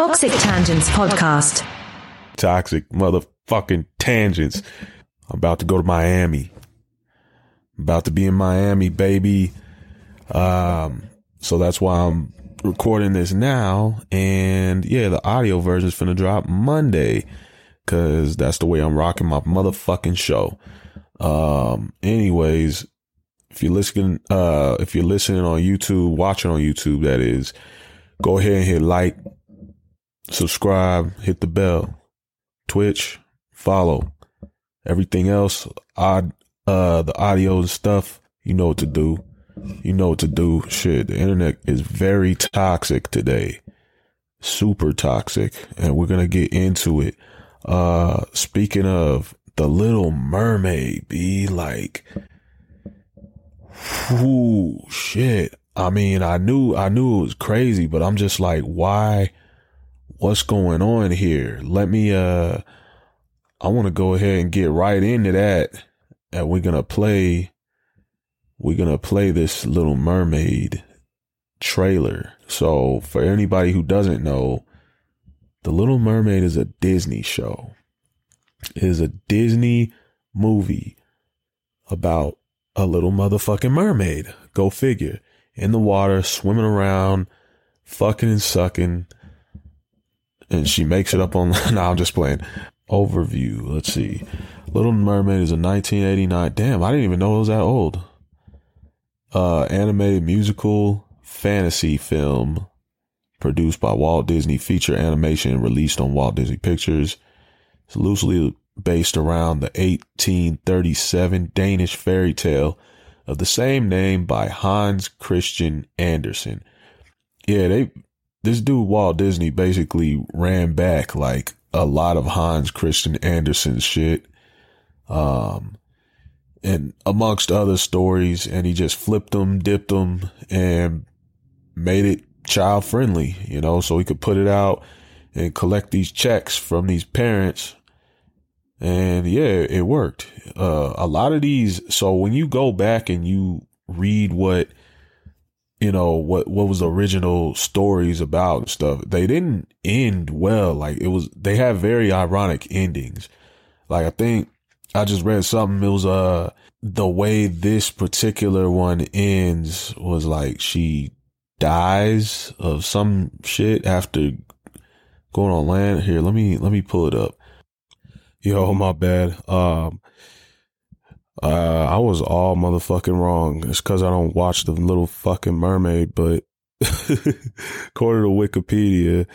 Toxic Tangents Podcast. Toxic motherfucking tangents. I'm about to go to Miami. About to be in Miami, baby. Um, so that's why I'm recording this now. And yeah, the audio version is finna drop Monday. Cause that's the way I'm rocking my motherfucking show. Um, anyways, if you're listening, uh, if you're listening on YouTube, watching on YouTube, that is, go ahead and hit like, subscribe, hit the bell, Twitch, follow. Everything else, odd, uh, the audio and stuff, you know what to do. You know what to do. Shit, the internet is very toxic today. Super toxic. And we're going to get into it. Uh, speaking of the little mermaid, be like, whoo, shit. I mean, I knew, I knew it was crazy, but I'm just like, why? What's going on here? Let me, uh, I want to go ahead and get right into that. And we're going to play, we're going to play this little mermaid trailer. So for anybody who doesn't know, the Little Mermaid is a Disney show. It is a Disney movie about a little motherfucking mermaid. Go figure. In the water, swimming around, fucking and sucking. And she makes it up on. now I'm just playing. Overview. Let's see. Little Mermaid is a 1989. Damn, I didn't even know it was that old. Uh, animated musical fantasy film produced by Walt Disney Feature Animation released on Walt Disney Pictures. It's loosely based around the 1837 Danish fairy tale of the same name by Hans Christian Andersen. Yeah, they this dude Walt Disney basically ran back like a lot of Hans Christian Andersen's shit. Um and amongst other stories and he just flipped them, dipped them and made it child friendly, you know, so he could put it out and collect these checks from these parents. And yeah, it worked. Uh, a lot of these. So when you go back and you read what, you know, what, what was original stories about and stuff, they didn't end well. Like it was, they have very ironic endings. Like I think I just read something. It was, uh, the way this particular one ends was like she dies of some shit after going on land. Here, let me let me pull it up. Yo, my bad. Um, uh, I was all motherfucking wrong. It's because I don't watch the little fucking mermaid, but according to Wikipedia,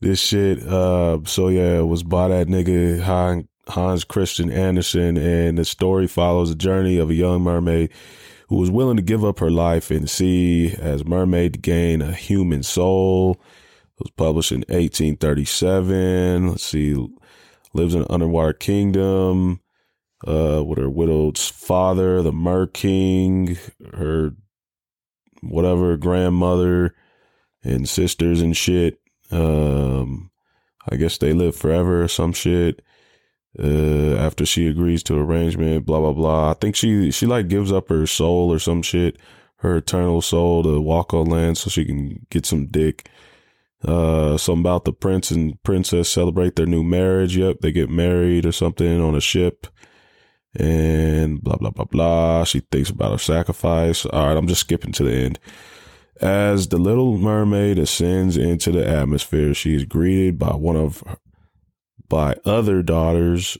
this shit. Uh, so yeah, it was by that nigga Hans, Christian Andersen, and the story follows the journey of a young mermaid who was willing to give up her life in the sea as mermaid to gain a human soul. It was published in 1837. Let's see, lives in an underwater kingdom uh, with her widowed father, the Mer King, her whatever grandmother and sisters and shit. Um, I guess they live forever or some shit uh, after she agrees to arrangement, blah blah blah. I think she she like gives up her soul or some shit, her eternal soul to walk on land so she can get some dick. Uh, something about the prince and princess celebrate their new marriage. Yep, they get married or something on a ship, and blah blah blah blah. She thinks about her sacrifice. All right, I'm just skipping to the end. As the little mermaid ascends into the atmosphere, she is greeted by one of by other daughters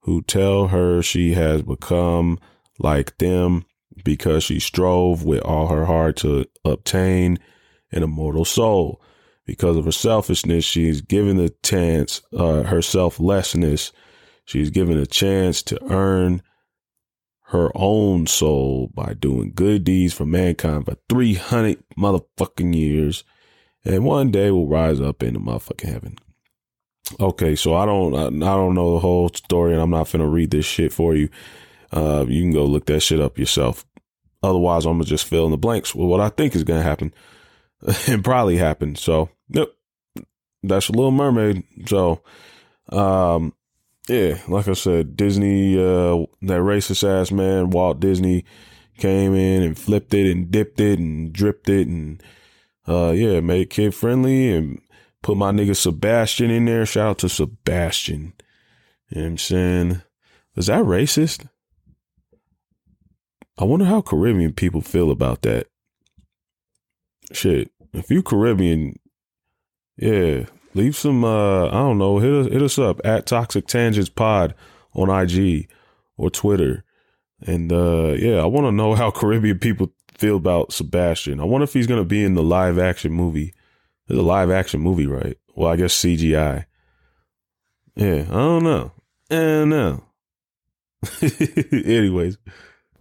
who tell her she has become like them because she strove with all her heart to obtain an immortal soul. Because of her selfishness, she is given the chance, uh, her selflessness, she's given a chance to earn her own soul by doing good deeds for mankind for 300 motherfucking years. And one day will rise up into motherfucking heaven. Okay, so I don't I, don't know the whole story, and I'm not gonna read this shit for you. Uh, you can go look that shit up yourself. Otherwise, I'm gonna just fill in the blanks with what I think is gonna happen, and probably happen. So, yep, that's a Little Mermaid. So, um, yeah, like I said, Disney, uh, that racist ass man, Walt Disney, came in and flipped it and dipped it and dripped it and, uh, yeah, made it kid friendly and Put my nigga Sebastian in there. Shout out to Sebastian. You know what I'm saying? Is that racist? I wonder how Caribbean people feel about that. Shit. If you Caribbean, yeah, leave some uh I don't know, hit us hit us up at Toxic Tangents Pod on IG or Twitter. And uh yeah, I want to know how Caribbean people feel about Sebastian. I wonder if he's gonna be in the live action movie. There's a live action movie, right? Well, I guess CGI. Yeah, I don't know. I don't know. Anyways,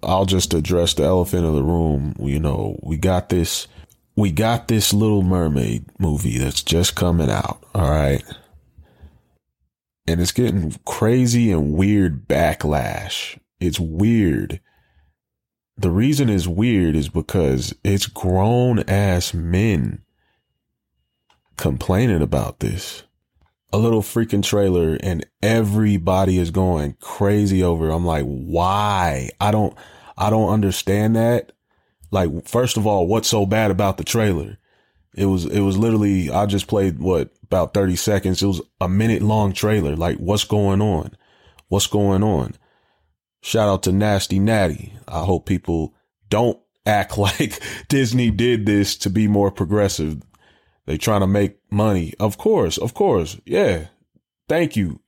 I'll just address the elephant in the room. You know, we got this we got this Little Mermaid movie that's just coming out. All right. And it's getting crazy and weird backlash. It's weird. The reason it's weird is because it's grown ass men complaining about this. A little freaking trailer and everybody is going crazy over. It. I'm like, why? I don't, I don't understand that. Like, first of all, what's so bad about the trailer? It was, it was literally, I just played what about 30 seconds. It was a minute long trailer. Like, what's going on? What's going on? Shout out to Nasty Natty. I hope people don't act like Disney did this to be more progressive. They trying to make money. Of course, of course. Yeah. Thank you.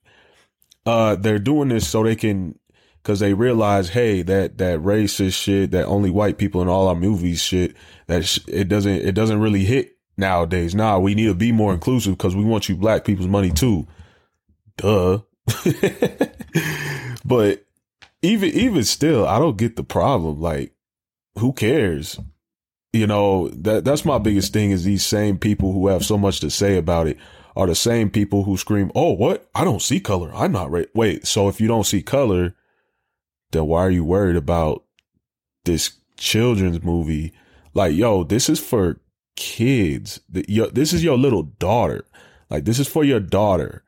Uh, they're doing this so they can because they realize, hey, that that racist shit, that only white people in all our movies shit, that sh- it doesn't it doesn't really hit nowadays. Nah, we need to be more inclusive because we want you black people's money too. Duh. but even even still, I don't get the problem. Like, who cares? You know that that's my biggest thing is these same people who have so much to say about it are the same people who scream, "Oh, what? I don't see color. I'm not right." Wait, so if you don't see color, then why are you worried about this children's movie? Like, yo, this is for kids. This is your little daughter. Like, this is for your daughter.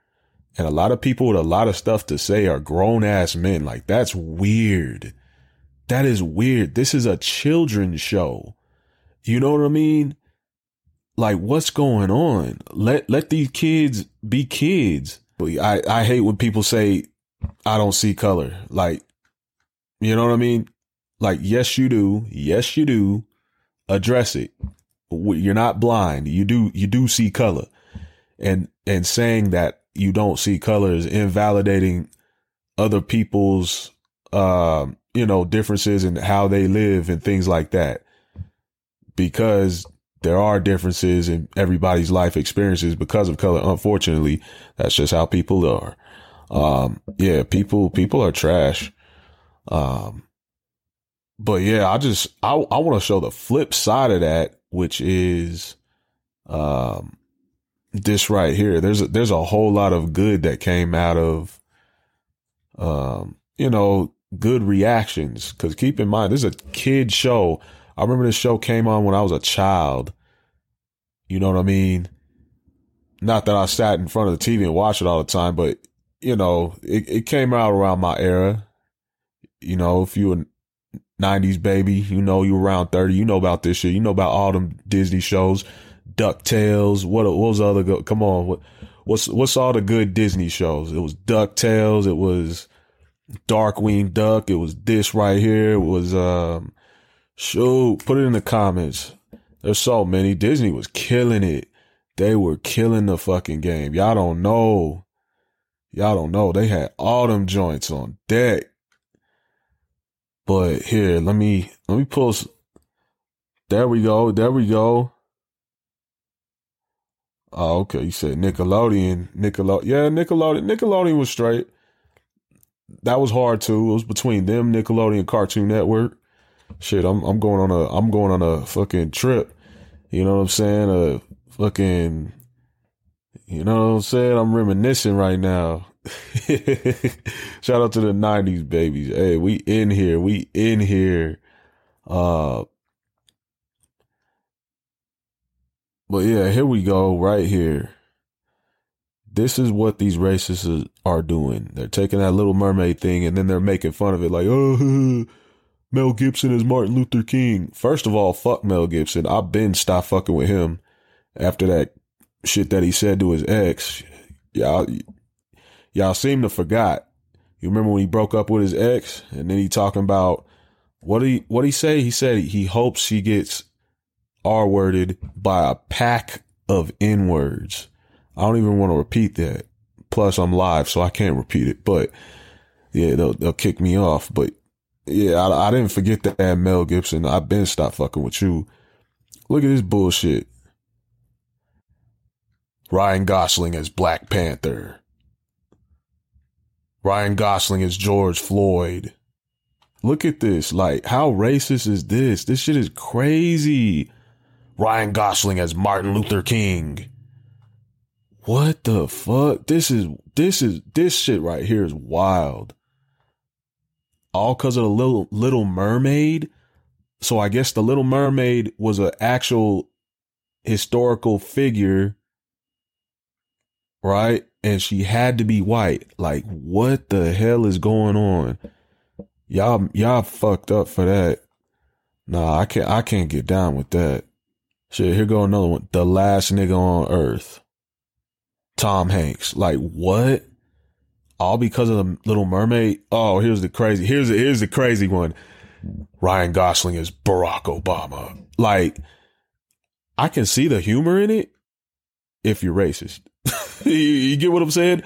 And a lot of people with a lot of stuff to say are grown ass men. Like, that's weird. That is weird. This is a children's show. You know what I mean? Like, what's going on? Let let these kids be kids. I, I hate when people say, I don't see color. Like, you know what I mean? Like, yes, you do. Yes, you do. Address it. You're not blind. You do, you do see color. And, and saying that you don't see color is invalidating other people's, uh, you know, differences in how they live and things like that. Because there are differences in everybody's life experiences because of color. Unfortunately, that's just how people are. Um, yeah, people, people are trash. Um, but yeah, I just, I, I want to show the flip side of that, which is, um, this right here. There's a, there's a whole lot of good that came out of, um, you know, good reactions. Cause keep in mind, this is a kid show. I remember this show came on when I was a child. You know what I mean? Not that I sat in front of the TV and watched it all the time, but you know, it, it came out around my era. You know, if you a 90s baby, you know, you around 30, you know about this shit. You know about all them Disney shows, DuckTales. What, what was the other, go- come on. What, what's, what's all the good Disney shows? It was DuckTales. It was Darkwing Duck. It was this right here. It was, um, shoot, put it in the comments. There's so many. Disney was killing it. They were killing the fucking game. Y'all don't know. Y'all don't know. They had all them joints on deck. But here, let me let me pull. There we go. There we go. Oh, okay. You said Nickelodeon. Nickelodeon. Yeah, Nickelodeon. Nickelodeon was straight. That was hard too. It was between them, Nickelodeon, Cartoon Network. Shit, I'm I'm going on a I'm going on a fucking trip. You know what I'm saying? A fucking. You know what I'm saying? I'm reminiscing right now. Shout out to the 90s babies. Hey, we in here. We in here. Uh But yeah, here we go right here. This is what these racists are doing. They're taking that little mermaid thing and then they're making fun of it like, "Oh, Mel Gibson is Martin Luther King." First of all, fuck Mel Gibson. I've been stop fucking with him after that shit that he said to his ex. Y'all, y'all seem to forgot. You remember when he broke up with his ex, and then he talking about what he what he say? He said he hopes she gets R worded by a pack of N words. I don't even want to repeat that. Plus, I'm live, so I can't repeat it. But yeah, they'll they'll kick me off. But yeah, I, I didn't forget that Mel Gibson. I've been stopped fucking with you. Look at this bullshit. Ryan Gosling as Black Panther. Ryan Gosling as George Floyd. Look at this. Like, how racist is this? This shit is crazy. Ryan Gosling as Martin Luther King. What the fuck? This is, this is, this shit right here is wild. All because of the little, little mermaid. So I guess the little mermaid was an actual historical figure right? And she had to be white. Like, what the hell is going on? Y'all, y'all fucked up for that. Nah, I can't, I can't get down with that. Shit, here go another one. The last nigga on earth. Tom Hanks. Like, what? All because of the Little Mermaid? Oh, here's the crazy, here's the, here's the crazy one. Ryan Gosling is Barack Obama. Like, I can see the humor in it if you're racist. you, you get what I'm saying?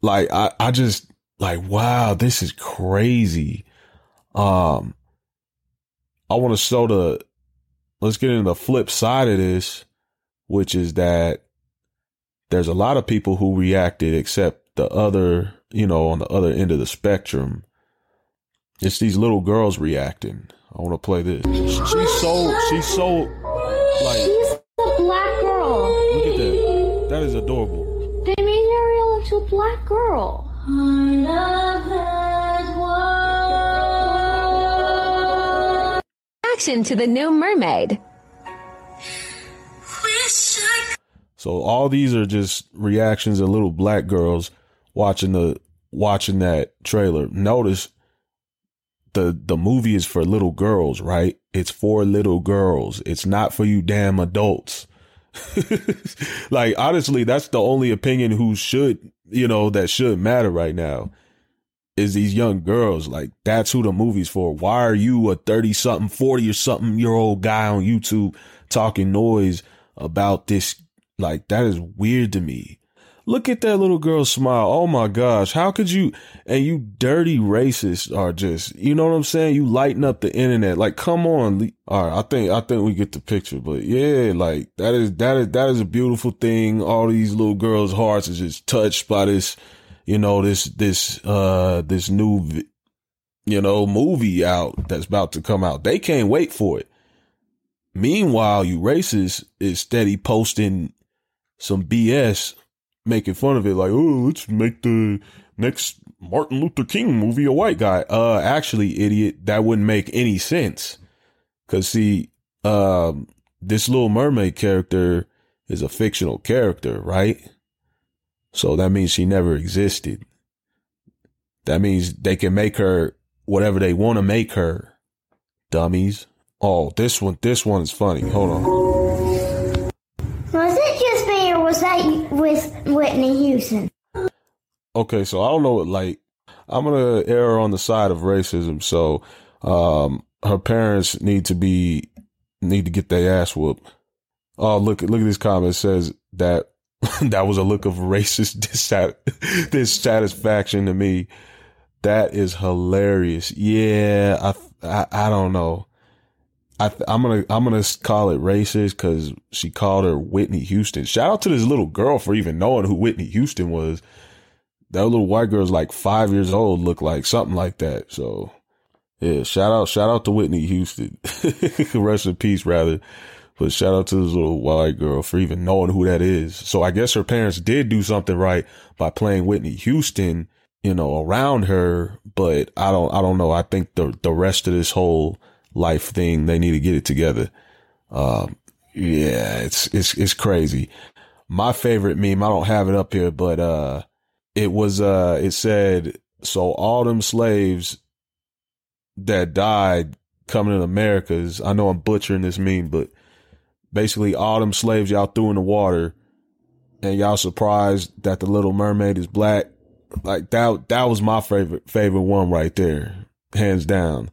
Like I, I just like wow, this is crazy. Um, I want to show the. Let's get into the flip side of this, which is that there's a lot of people who reacted, except the other, you know, on the other end of the spectrum. It's these little girls reacting. I want to play this. She's so, she's so, like. She's a black girl. Look at that. That is adorable. They made Ariel into a black girl. Action to the new mermaid. So all these are just reactions of little black girls watching the watching that trailer. Notice the the movie is for little girls, right? It's for little girls. It's not for you damn adults. like honestly, that's the only opinion who should, you know, that should matter right now is these young girls. Like that's who the movie's for. Why are you a 30 something, 40 or something year old guy on YouTube talking noise about this? Like that is weird to me. Look at that little girl smile. Oh my gosh. How could you, and you dirty racists are just, you know what I'm saying? You lighten up the internet. Like, come on. All right. I think, I think we get the picture, but yeah, like that is, that is, that is a beautiful thing. All these little girls' hearts is just touched by this, you know, this, this, uh, this new, you know, movie out that's about to come out. They can't wait for it. Meanwhile, you racists is steady posting some BS making fun of it, like, oh, let's make the next Martin Luther King movie a white guy. Uh, actually, idiot, that wouldn't make any sense. Cause see, um, this little mermaid character is a fictional character, right? So that means she never existed. That means they can make her whatever they want to make her. Dummies. Oh, this one, this one is funny. Hold on. With Whitney Houston? Okay, so I don't know what like I'm gonna err on the side of racism. So um her parents need to be need to get their ass whooped. Oh look look at this comment it says that that was a look of racist dissat- dissatisfaction to me. That is hilarious. Yeah, I I, I don't know. I, am gonna I'm gonna call it racist because she called her Whitney Houston. Shout out to this little girl for even knowing who Whitney Houston was. That little white girl's like five years old, look like something like that. So yeah, shout out shout out to Whitney Houston. Rest in peace, rather. But shout out to this little white girl for even knowing who that is. So I guess her parents did do something right by playing Whitney Houston, you know, around her. But I don't I don't know. I think the the rest of this whole life thing. They need to get it together. Um, yeah, it's, it's, it's crazy. My favorite meme, I don't have it up here, but, uh, it was, uh, it said, so all them slaves that died coming to Americas, I know I'm butchering this meme, but basically all them slaves y'all threw in the water and y'all surprised that the Little Mermaid is black. Like that, that was my favorite favorite one right there, hands down.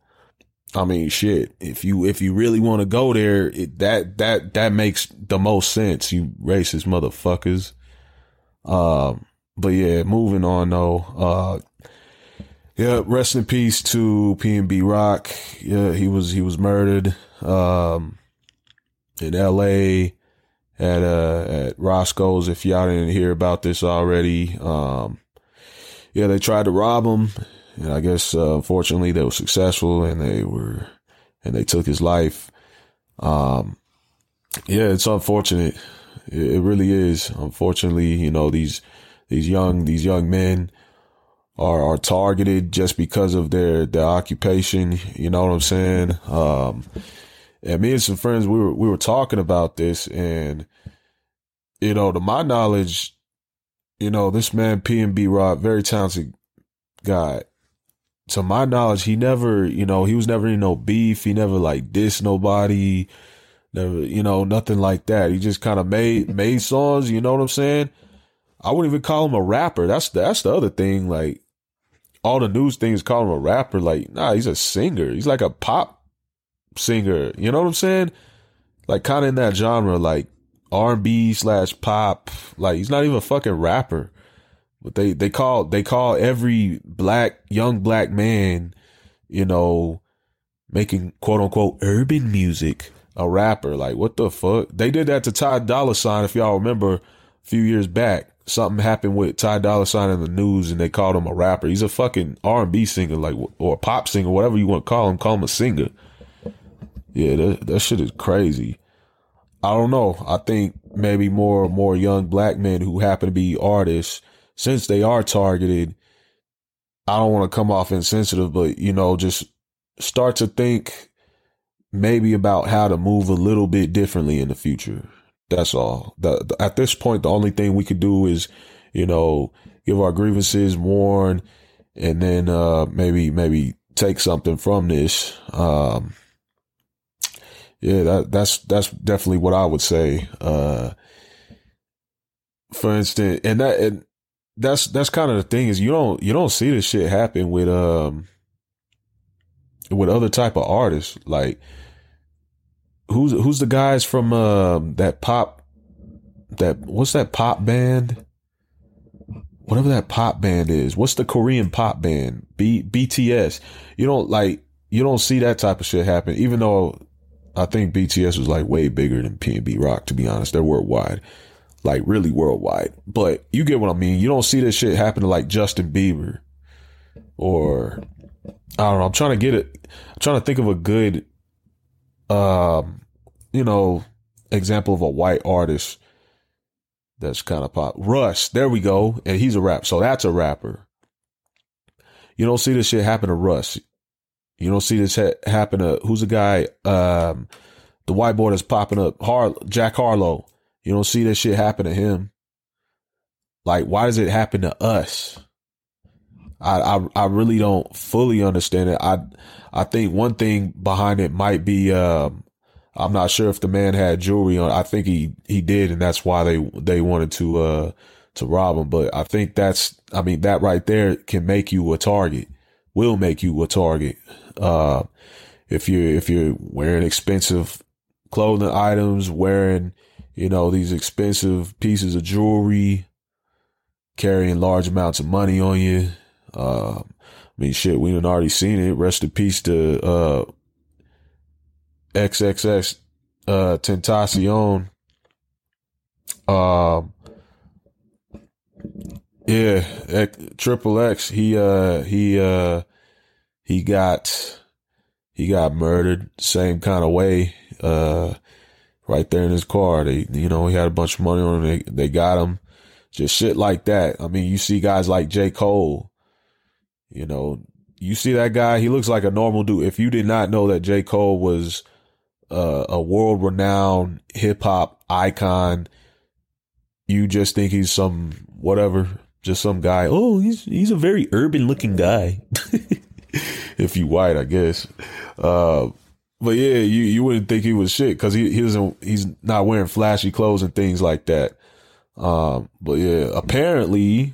I mean, shit. If you if you really want to go there, it, that that that makes the most sense. You racist motherfuckers. Um, but yeah, moving on though. Uh, yeah, rest in peace to PNB Rock. Yeah, he was he was murdered um, in L.A. at uh at Roscoe's. If y'all didn't hear about this already, um, yeah, they tried to rob him, and I guess uh, they were successful, and they were and they took his life. Um, yeah, it's unfortunate. It, it really is. Unfortunately, you know these these young these young men are are targeted just because of their their occupation. You know what I'm saying? Um, and me and some friends we were we were talking about this, and you know, to my knowledge, you know, this man PNB Rock, very talented guy. To my knowledge, he never, you know, he was never in no beef. He never like diss nobody, never, you know, nothing like that. He just kind of made made songs. You know what I'm saying? I wouldn't even call him a rapper. That's that's the other thing. Like all the news things call him a rapper. Like, nah, he's a singer. He's like a pop singer. You know what I'm saying? Like kind of in that genre, like R&B slash pop. Like he's not even a fucking rapper. But they, they call, they call every black, young black man, you know, making quote unquote urban music a rapper. Like what the fuck? They did that to Ty Dolla Sign. If y'all remember a few years back, something happened with Ty Dolla Sign in the news and they called him a rapper. He's a fucking R&B singer, like, or pop singer, whatever you want to call him, call him a singer. Yeah, that, that shit is crazy. I don't know. I think maybe more, and more young black men who happen to be artists, since they are targeted, I don't want to come off insensitive, but you know, just start to think maybe about how to move a little bit differently in the future. That's all. The, the, at this point, the only thing we could do is, you know, give our grievances, warn, and then uh, maybe maybe take something from this. Um, yeah, that that's that's definitely what I would say. Uh, for instance, and that and that's that's kind of the thing is you don't you don't see this shit happen with um with other type of artists like who's who's the guys from uh, that pop that what's that pop band? Whatever that pop band is. What's the Korean pop band? B BTS. You don't like you don't see that type of shit happen, even though I think BTS was like way bigger than PNB Rock, to be honest. They're worldwide. Like really worldwide. But you get what I mean. You don't see this shit happen to like Justin Bieber. Or I don't know. I'm trying to get it. I'm trying to think of a good um, you know, example of a white artist that's kind of pop. Russ, there we go. And he's a rap. So that's a rapper. You don't see this shit happen to Russ. You don't see this ha- happen to who's the guy? Um, the white boy that's popping up, Har- Jack Harlow. You don't see this shit happen to him. Like, why does it happen to us? I, I, I really don't fully understand it. I I think one thing behind it might be um, I'm not sure if the man had jewelry on. I think he he did, and that's why they they wanted to uh to rob him. But I think that's I mean that right there can make you a target. Will make you a target. Uh, if you're if you're wearing expensive clothing items, wearing you know these expensive pieces of jewelry, carrying large amounts of money on you. Uh, I mean, shit, we done already seen it. Rest in peace to uh, XXX uh, Tentacion. Um, yeah, Triple X. He uh he uh he got he got murdered same kind of way. Uh, right there in his car. They you know he had a bunch of money on him. They they got him. Just shit like that. I mean, you see guys like J Cole you know, you see that guy, he looks like a normal dude. If you did not know that J. Cole was uh, a world renowned hip hop icon, you just think he's some whatever, just some guy. Oh, he's he's a very urban looking guy. if you white, I guess. Uh, but yeah, you you wouldn't think he was shit because he he doesn't he's not wearing flashy clothes and things like that. Um, but yeah, apparently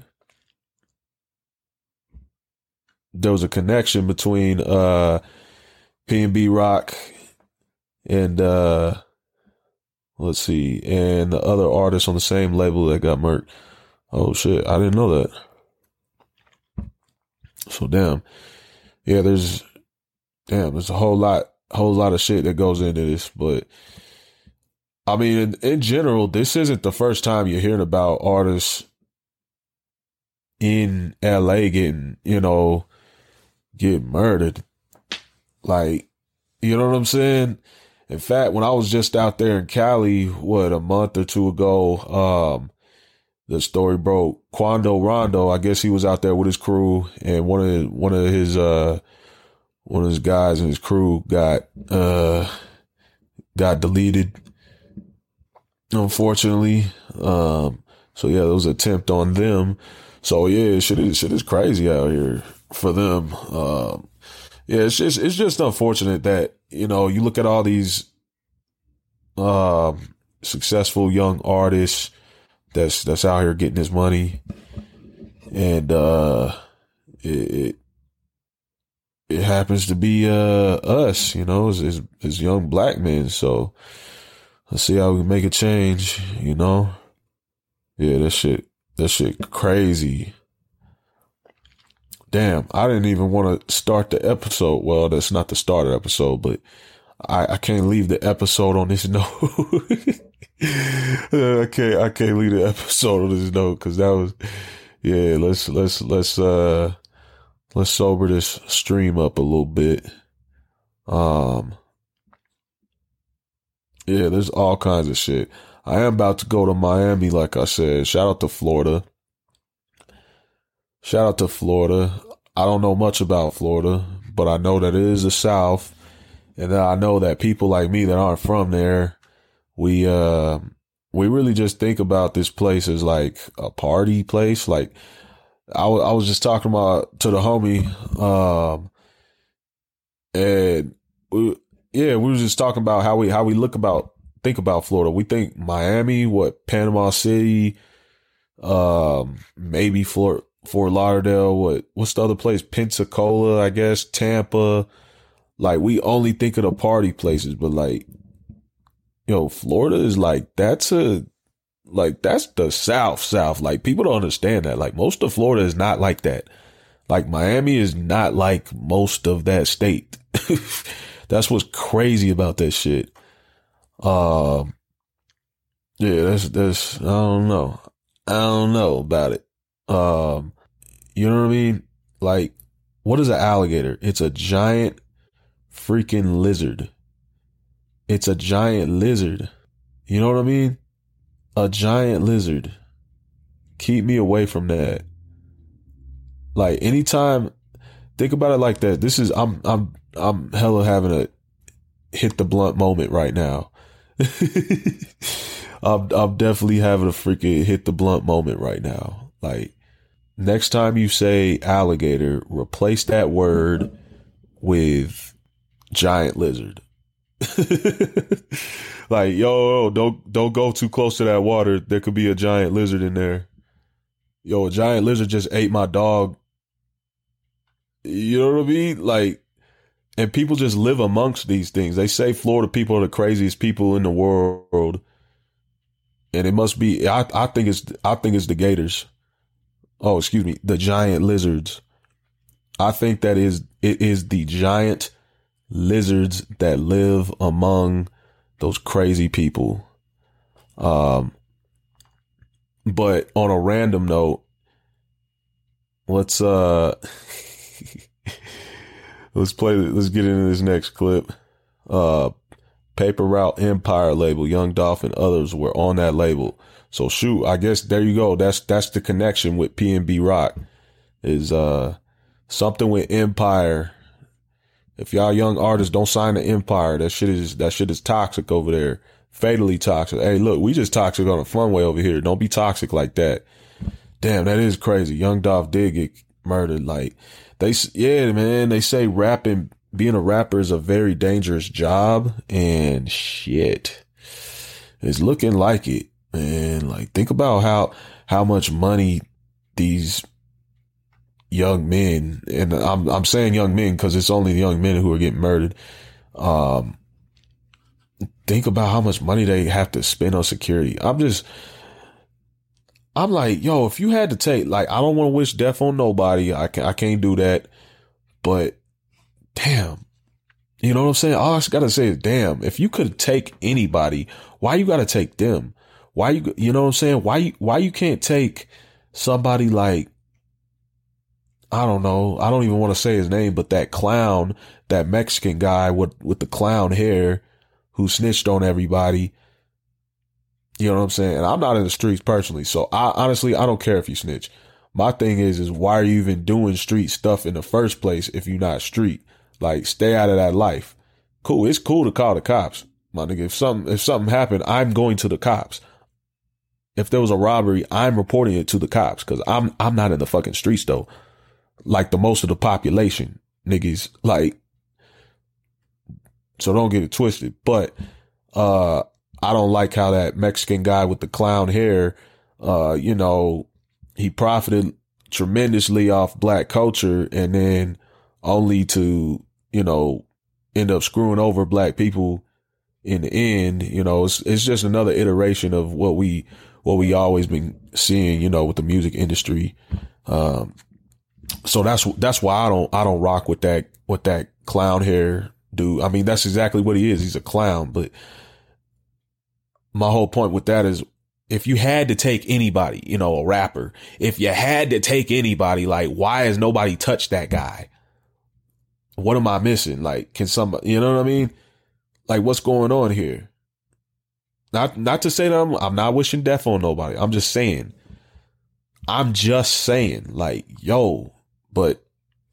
there was a connection between uh PNB Rock and uh let's see, and the other artists on the same label that got murked. Oh shit, I didn't know that. So damn. Yeah, there's damn, there's a whole lot whole lot of shit that goes into this, but I mean in, in general, this isn't the first time you're hearing about artists in LA getting, you know, get murdered. Like, you know what I'm saying? In fact, when I was just out there in Cali, what, a month or two ago, um, the story broke. Quando Rondo, I guess he was out there with his crew and one of one of his uh one of his guys and his crew got uh got deleted unfortunately. Um so yeah, there was an attempt on them. So yeah, shit is shit is crazy out here for them. Um, yeah, it's just it's just unfortunate that you know you look at all these um, successful young artists that's that's out here getting his money, and uh, it, it it happens to be uh us, you know, as, as, as young black men. So let's see how we make a change, you know. Yeah, that shit, that shit crazy damn, I didn't even want to start the episode. Well, that's not the starter episode, but I, I can't leave the episode on this note. I can't, I can't leave the episode on this note because that was, yeah, let's, let's, let's, uh, let's sober this stream up a little bit. Um, yeah, there's all kinds of shit. I am about to go to Miami, like I said. Shout out to Florida. Shout out to Florida. I don't know much about Florida, but I know that it is the South. And I know that people like me that aren't from there, we, uh, we really just think about this place as like a party place. Like I, w- I was just talking about to the homie, um, and we, yeah, we were just talking about how we, how we look about, think about Florida. We think Miami, what Panama City, um, maybe Florida, Fort Lauderdale, what what's the other place? Pensacola, I guess, Tampa. Like we only think of the party places, but like yo, Florida is like that's a like that's the South South. Like people don't understand that. Like most of Florida is not like that. Like Miami is not like most of that state. that's what's crazy about that shit. Um, yeah, that's that's I don't know. I don't know about it. Um, you know what I mean? Like, what is an alligator? It's a giant freaking lizard. It's a giant lizard. You know what I mean? A giant lizard. Keep me away from that. Like anytime think about it like that. This is I'm I'm I'm hella having a hit the blunt moment right now. I'm I'm definitely having a freaking hit the blunt moment right now. Like next time you say alligator, replace that word with giant lizard. like, yo, don't don't go too close to that water. There could be a giant lizard in there. Yo, a giant lizard just ate my dog. You know what I mean? Like, and people just live amongst these things. They say Florida people are the craziest people in the world. And it must be I, I think it's I think it's the gators oh, excuse me, the giant lizards. I think that is, it is the giant lizards that live among those crazy people. Um, but on a random note, let's, uh, let's play, let's get into this next clip. Uh, Paper Route Empire label, Young Dolph and others were on that label. So shoot, I guess there you go. That's that's the connection with PNB Rock is uh something with Empire. If y'all young artists don't sign the Empire, that shit is that shit is toxic over there. Fatally toxic. Hey, look, we just toxic on a fun way over here. Don't be toxic like that. Damn, that is crazy. Young Dolph did get murdered. Like they, yeah, man. They say rapping, being a rapper is a very dangerous job, and shit, it's looking like it. And like, think about how, how much money these young men, and I'm, I'm saying young men because it's only the young men who are getting murdered. Um, think about how much money they have to spend on security. I'm just, I'm like, yo, if you had to take, like, I don't want to wish death on nobody. I can, I can't do that. But damn, you know what I'm saying? All I gotta say is, damn, if you could take anybody, why you gotta take them? Why you, you know what I'm saying? Why why you can't take somebody like, I don't know. I don't even want to say his name, but that clown, that Mexican guy with, with the clown hair who snitched on everybody. You know what I'm saying? And I'm not in the streets personally. So I honestly, I don't care if you snitch. My thing is, is why are you even doing street stuff in the first place if you're not street? Like stay out of that life. Cool. It's cool to call the cops. My nigga, if something, if something happened, I'm going to the cops. If there was a robbery, I'm reporting it to the cops because I'm, I'm not in the fucking streets though like the most of the population, niggas. Like, so don't get it twisted. But uh I don't like how that Mexican guy with the clown hair, uh, you know, he profited tremendously off black culture and then only to, you know, end up screwing over black people in the end, you know, it's it's just another iteration of what we what we always been seeing, you know, with the music industry. Um, so that's that's why I don't I don't rock with that with that clown hair dude. I mean, that's exactly what he is. He's a clown. But my whole point with that is if you had to take anybody, you know, a rapper, if you had to take anybody, like, why has nobody touched that guy? What am I missing? Like, can somebody, you know what I mean? Like, what's going on here? Not, not to say that I'm, I'm not wishing death on nobody. I'm just saying, I'm just saying, like, yo, but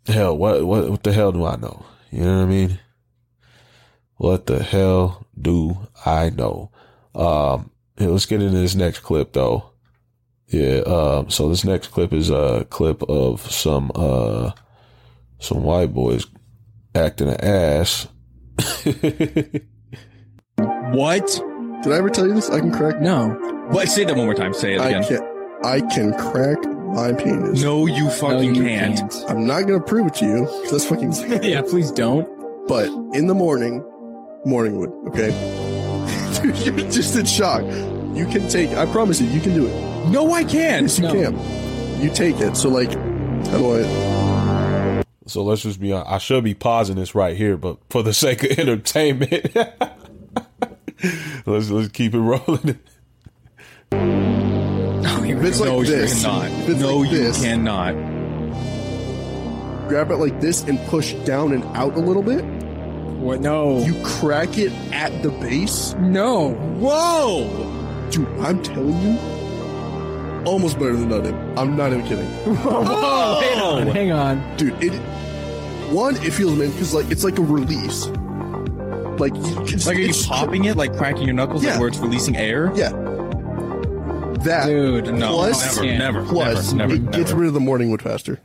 hell, what, what, what the hell do I know? You know what I mean? What the hell do I know? Um, yeah, let's get into this next clip though. Yeah. Um, so this next clip is a clip of some, uh, some white boys acting an ass. what? Did I ever tell you this? I can crack. No. What? Say that one more time. Say it I again. can. I can crack my penis. No, you fucking you can't. I'm not gonna prove it to you. 'cause That's fucking. yeah, please don't. But in the morning, morning wood. Okay. Dude, you're just in shock. You can take. I promise you, you can do it. No, I can't. Yes, you No. can. You take it. So like, how do I? So let's just be, hon- I should be pausing this right here, but for the sake of entertainment, let's, let's keep it rolling. If it's like no, this, you cannot. if it's no, like you this, cannot. grab it like this and push down and out a little bit. What? No. You crack it at the base. no. Whoa! Dude, I'm telling you, almost better than nothing. I'm not even kidding. Whoa, hang on. Hang on. dude it one it feels man because like it's like a release like it's, Like, are you it's- popping it, like cracking your knuckles, Yeah. like where it's releasing air? yeah that Dude. No, Plus- never, never, plus never, it never, gets never. rid of the morning wood faster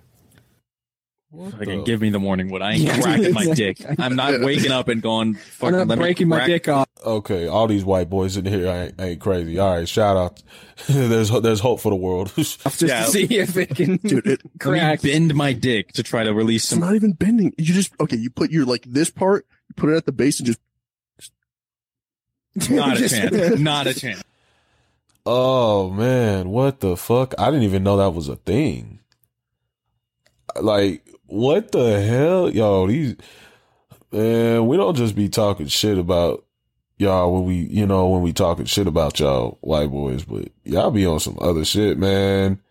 Fucking give me the morning wood. I ain't Yeah. cracking my dick. I'm not waking up and going. I'm not let me breaking my dick off. Okay, all these white boys in here ain't, ain't crazy. All right, shout out. there's there's hope for the world. Just Yeah. to see if it can dude it, crack. bend my dick to try to release it's some. not even bending you just okay you put your like this part you put it at the base and just Not a Just- chance. Not a chance. Oh man, what the fuck? I didn't even know that was a thing. Like, what the hell, yo? These man, we don't just be talking shit about y'all when we, you know, when we talking shit about y'all white boys, but y'all be on some other shit, man.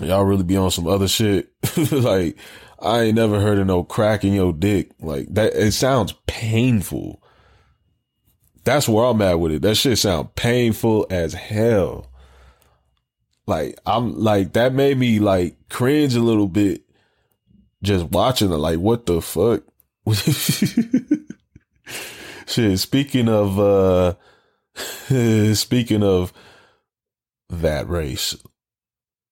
Y'all really be on some other shit. like, I ain't never heard of no cracking your dick. Like that, it sounds painful. That's where I'm at with it. That shit sound painful as hell. Like I'm like that made me like cringe a little bit just watching it. Like what the fuck? shit. Speaking of uh speaking of that race,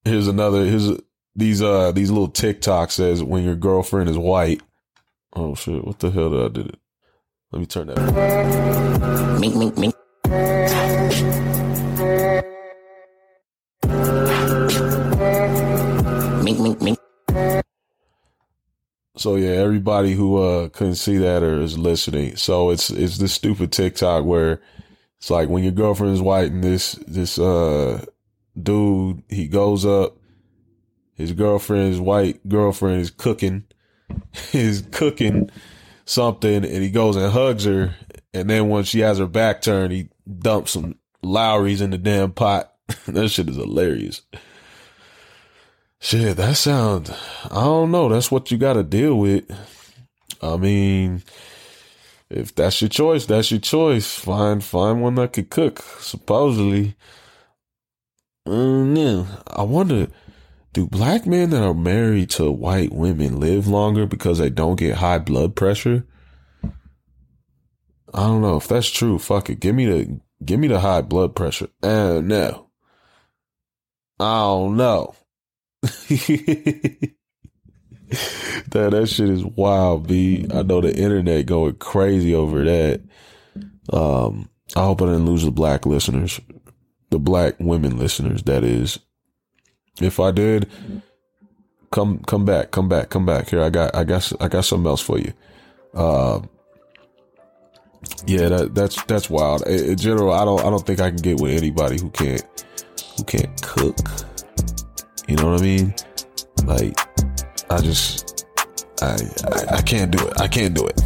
here's another. Here's these uh these little TikTok says when your girlfriend is white. Oh shit! What the hell did I did it? Let me turn that. Mink, mink, mink. Mink, mink, mink. So yeah, everybody who uh, couldn't see that or is listening. So it's it's this stupid TikTok where it's like when your girlfriend's white and this this uh dude he goes up, his girlfriend's white girlfriend is cooking, is cooking something, and he goes and hugs her, and then when she has her back turned, he dumps some Lawry's in the damn pot. that shit is hilarious. Shit, that sounds, I don't know. That's what you got to deal with. I mean, if that's your choice, that's your choice. Find, find one that could cook, supposedly. Um, yeah. I wonder, do black men that are married to white women live longer because they don't get high blood pressure? I don't know if that's true. Fuck it. Give me the, give me the high blood pressure. Uh, no. I don't know. that that shit is wild, B. I know the internet going crazy over that. Um, I hope I didn't lose the black listeners, the black women listeners. That is, if I did, come come back, come back, come back. Here, I got I got I got something else for you. Uh, yeah, that that's that's wild. In, in general, I don't I don't think I can get with anybody who can't who can't cook. You know what I mean? Like, I just, I, I, I can't do it. I can't do it.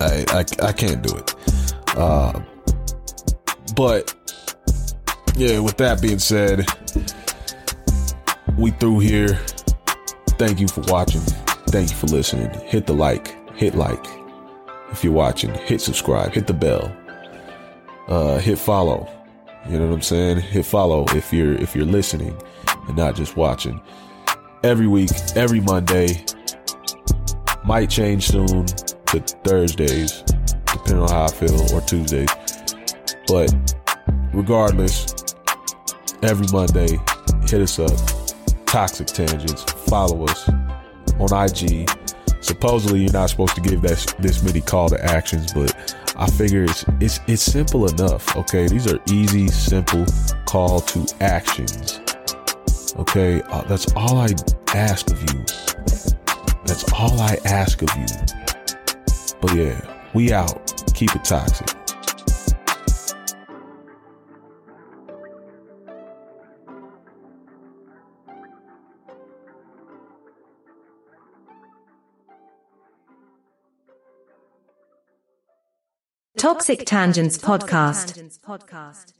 I, I, I can't do it. Uh, but yeah, with that being said, we through here. Thank you for watching. Thank you for listening. Hit the like, hit like if you're watching. Hit subscribe, hit the bell, uh, hit follow. You know what I'm saying? Hit follow if you're if you're listening and not just watching. Every week, every Monday. Might change soon to Thursdays, depending on how I feel, or Tuesdays. But regardless, every Monday, hit us up. Toxic Tangents. Follow us on IG. Supposedly, you're not supposed to give that this many call to actions, but I figure it's it's it's simple enough. Okay, these are easy, simple call to actions. Okay, uh, that's all I ask of you. That's all I ask of you. But yeah, we out. Keep it toxic. Toxic Tangents Podcast.